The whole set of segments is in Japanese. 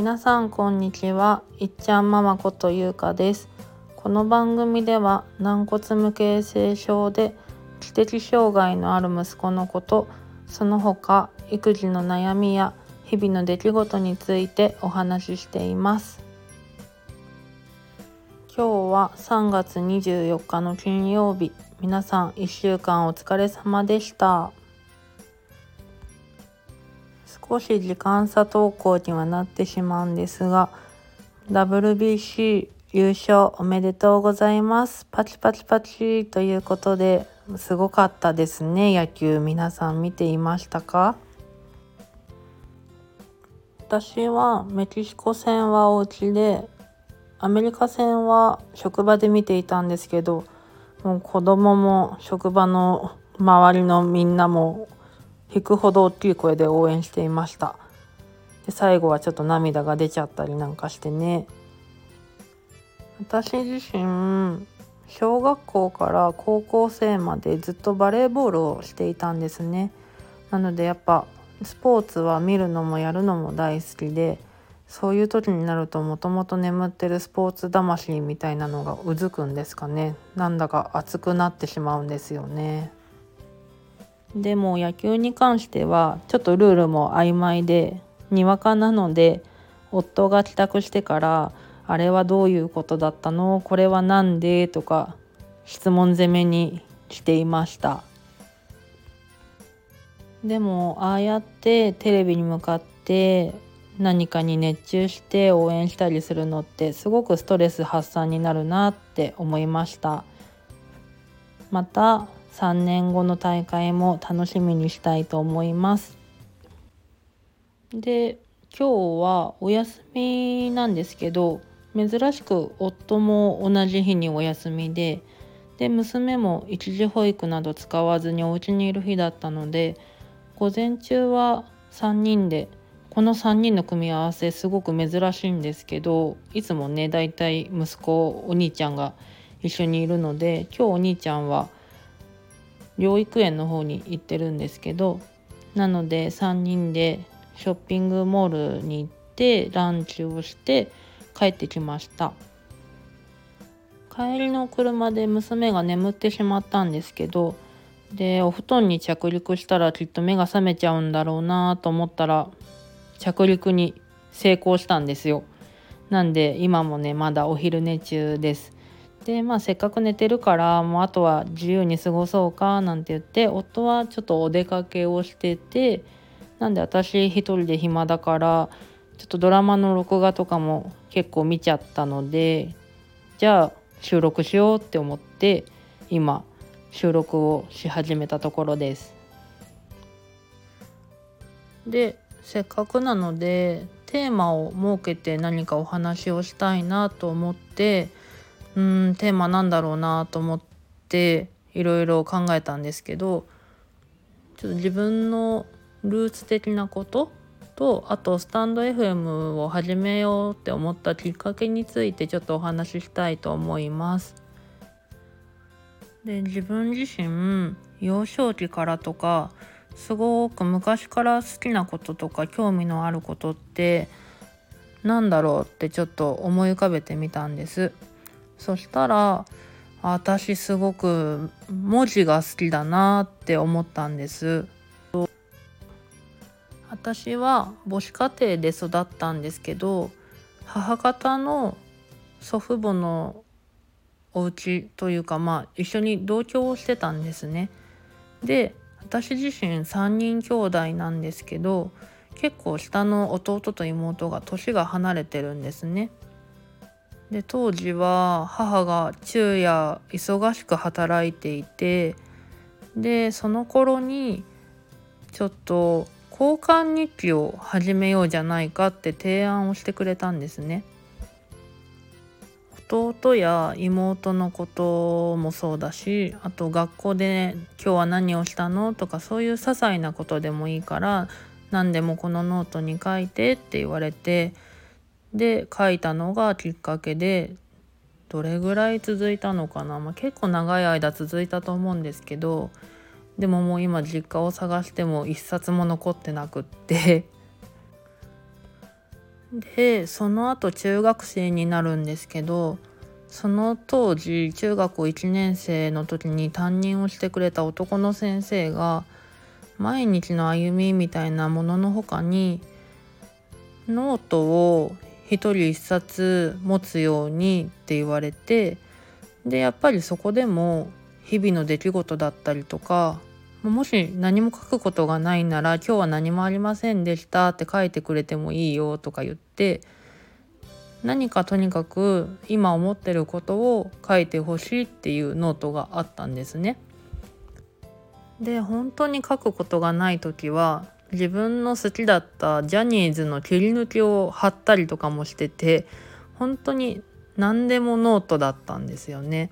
皆さんこんにちは。いっちゃんママことゆうかです。この番組では軟骨無形成症で知的障害のある息子のことその他育児の悩みや日々の出来事についてお話ししています。今日は3月24日の金曜日。皆さん1週間お疲れ様でした。少し時間差投稿にはなってしまうんですが WBC 優勝おめでとうございます。パチパチパチということですごかったですね。野球皆さん見ていましたか？私はメキシコ戦はお家でアメリカ戦は職場で見ていたんですけどもう子供も職場の周りのみんなも引くほど大きい声で応援していました。で最後はちょっと涙が出ちゃったりなんかしてね。私自身小学校から高校生までずっとバレーボールをしていたんですね。なのでやっぱスポーツは見るのもやるのも大好きでそういう時になるともともと眠ってるスポーツ魂みたいなのがうずくんですかね。なんだか熱くなってしまうんですよね。でも野球に関してはちょっとルールも曖昧でにわかなので夫が帰宅してから「あれはどういうことだったの？これは何で?」とか質問攻めにしていました。でもああやってテレビに向かって何かに熱中して応援したりするのってすごくストレス発散になるなって思いました。また3年後の大会も楽しみにしたいと思います。で今日はお休みなんですけど珍しく夫も同じ日にお休みでで娘も一時保育など使わずにお家にいる日だったので午前中は3人でこの3人の組み合わせすごく珍しいんですけどいつもねだいたい息子お兄ちゃんが一緒にいるので今日お兄ちゃんは療育園の方に行ってるんですけどなので3人でショッピングモールに行ってランチをして帰ってきました。帰りの車で娘が眠ってしまったんですけどでお布団に着陸したらきっと目が覚めちゃうんだろうなと思ったら着陸に成功したんですよ。なんで今もねまだお昼寝中です。でまあせっかく寝てるからもうあとは自由に過ごそうかなんて言って夫はちょっとお出かけをしててなんで私一人で暇だからちょっとドラマの録画とかも結構見ちゃったのでじゃあ収録しようって思って今収録をし始めたところです。でせっかくなのでテーマを設けて何かお話をしたいなと思ってうんテーマなんだろうなと思っていろいろ考えたんですけどちょっと自分のルーツ的なこととあとスタンド FM を始めようって思ったきっかけについてちょっとお話ししたいと思います。で自分自身幼少期からとかすごく昔から好きなこととか興味のあることって何だろうってちょっと思い浮かべてみたんです。そしたら私すごく文字が好きだなって思ったんです。私は母子家庭で育ったんですけど母方の祖父母のお家というかまあ一緒に同居をしてたんですね。で私自身3人兄弟なんですけど結構下の弟と妹が年が離れてるんですね。で当時は母が昼夜忙しく働いていてでその頃にちょっと交換日記を始めようじゃないかって提案をしてくれたんですね。弟や妹のこともそうだしあと学校で、ね「今日は何をしたの?」とかそういう些細なことでもいいから何でもこのノートに書いてって言われてで書いたのがきっかけでどれぐらい続いたのかな、まあ、結構長い間続いたと思うんですけどでももう今実家を探しても一冊も残ってなくって。でその後中学生になるんですけどその当時中学校1年生の時に担任をしてくれた男の先生が毎日の歩みみたいなものの他にノートを一人一冊持つようにって言われてでやっぱりそこでも日々の出来事だったりとかもし何も書くことがないなら今日は何もありませんでしたって書いてくれてもいいよとか言って何かとにかく今思ってることを書いてほしいっていうノートがあったんですね。で本当に書くことがない時は自分の好きだったジャニーズの切り抜きを貼ったりとかもしてて本当に何でもノートだったんですよね。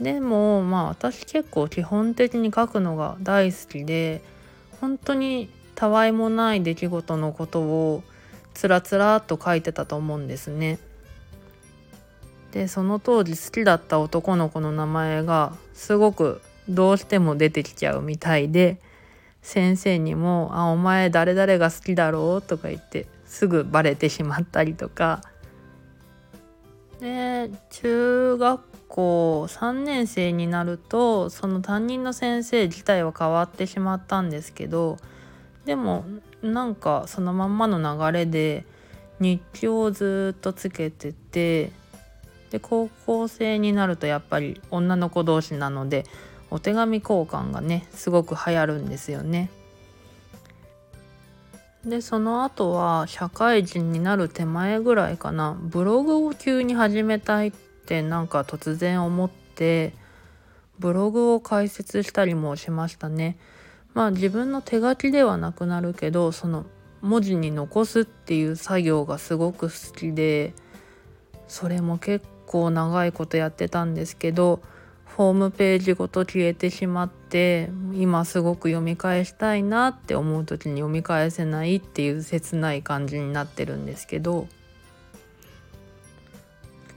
でもまあ私結構基本的に書くのが大好きで本当にたわいもない出来事のことをつらつらっと書いてたと思うんですね。でその当時好きだった男の子の名前がすごくどうしても出てきちゃうみたいで先生にも「あお前誰々が好きだろう?」とか言ってすぐバレてしまったりとかで中学校3年生になるとその担任の先生自体は変わってしまったんですけどでもなんかそのまんまの流れで日記をずっとつけててで高校生になるとやっぱり女の子同士なのでお手紙交換がねすごく流行るんですよね。でその後は社会人になる手前ぐらいかなブログを急に始めたいってなんか突然思ってブログを開設したりもしましたね。まあ自分の手書きではなくなるけどその文字に残すっていう作業がすごく好きでそれも結構長いことやってたんですけどホームページごと消えてしまって今すごく読み返したいなって思う時に読み返せないっていう切ない感じになってるんですけど。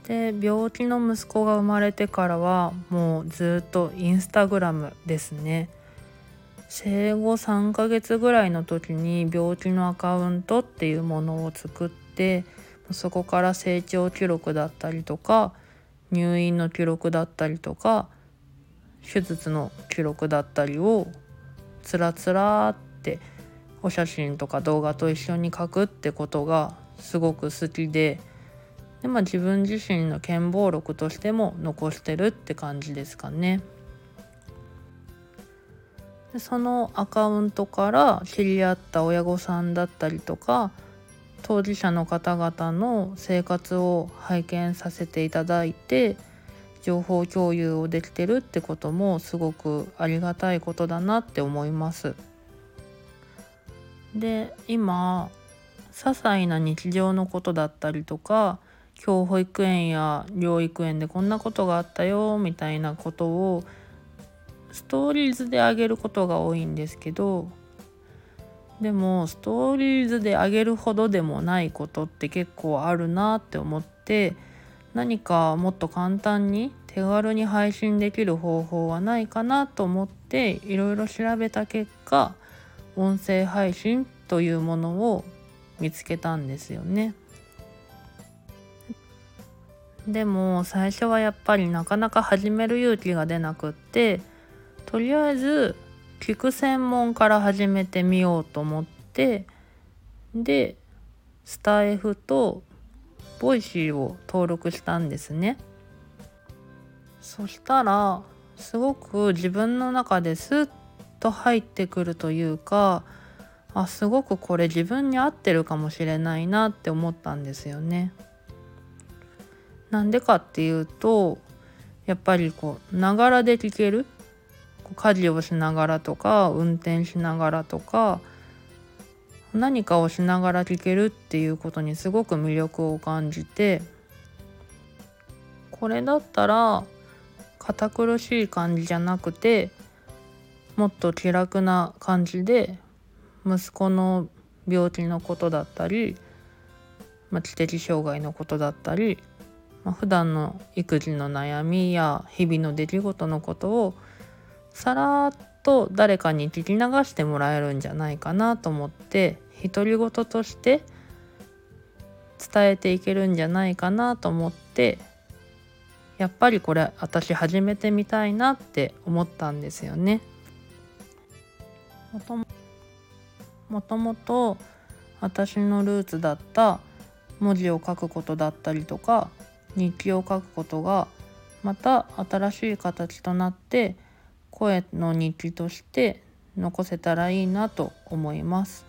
で病気の息子が生まれてからはもうずっとインスタグラムですね。生後3ヶ月ぐらいの時に病気のアカウントっていうものを作ってそこから成長記録だったりとか入院の記録だったりとか手術の記録だったりをつらつらってお写真とか動画と一緒に書くってことがすごく好きでで、まあ、自分自身の健忘録としても残してるって感じですかね。でそのアカウントから知り合った親御さんだったりとか当事者の方々の生活を拝見させていただいて情報共有をできてるってこともすごくありがたいことだなって思います。で今些細な日常のことだったりとか今日保育園や療育園でこんなことがあったよみたいなことをストーリーズであげることが多いんですけどでもストーリーズであげるほどでもないことって結構あるなって思って何かもっと簡単に手軽に配信できる方法はないかなと思っていろいろ調べた結果音声配信というものを見つけたんですよね。でも最初はやっぱりなかなか始める勇気が出なくってとりあえず聞く専門から始めてみようと思ってでスタエフと Voicy を登録したんですねそしたらすごく自分の中ですっと入ってくるというかあすごくこれ自分に合ってるかもしれないなって思ったんですよね。なんでかっていうとやっぱりこうながらで聞ける家事をしながらとか運転しながらとか何かをしながら聞けるっていうことにすごく魅力を感じてこれだったら堅苦しい感じじゃなくてもっと気楽な感じで息子の病気のことだったり、まあ、知的障害のことだったり、まあ、普段の育児の悩みや日々の出来事のことをさらっと誰かに聞き流してもらえるんじゃないかなと思って独り言として伝えていけるんじゃないかなと思ってやっぱりこれ私始めてみたいなって思ったんですよね。もとももともと私のルーツだった文字を書くことだったりとか日記を書くことがまた新しい形となって声の日記として残せたらいいなと思います。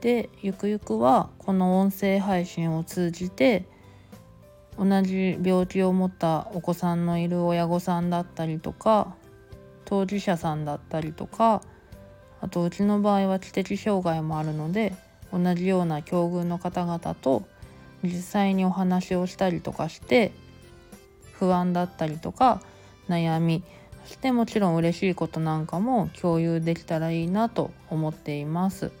でゆくゆくはこの音声配信を通じて同じ病気を持ったお子さんのいる親御さんだったりとか当事者さんだったりとかあとうちの場合は知的障害もあるので同じような境遇の方々と実際にお話をしたりとかして不安だったりとか悩みそしてもちろん嬉しいことなんかも共有できたらいいなと思っています。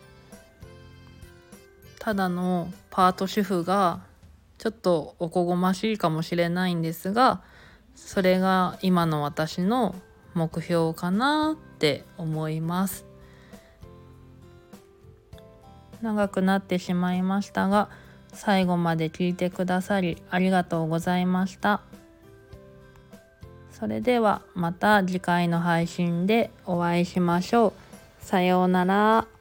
ただのパート主婦がちょっとおこがましいかもしれないんですがそれが今の私の目標かなって思います。長くなってしまいましたが最後まで聞いてくださりありがとうございました。それではまた次回の配信でお会いしましょう。さようなら。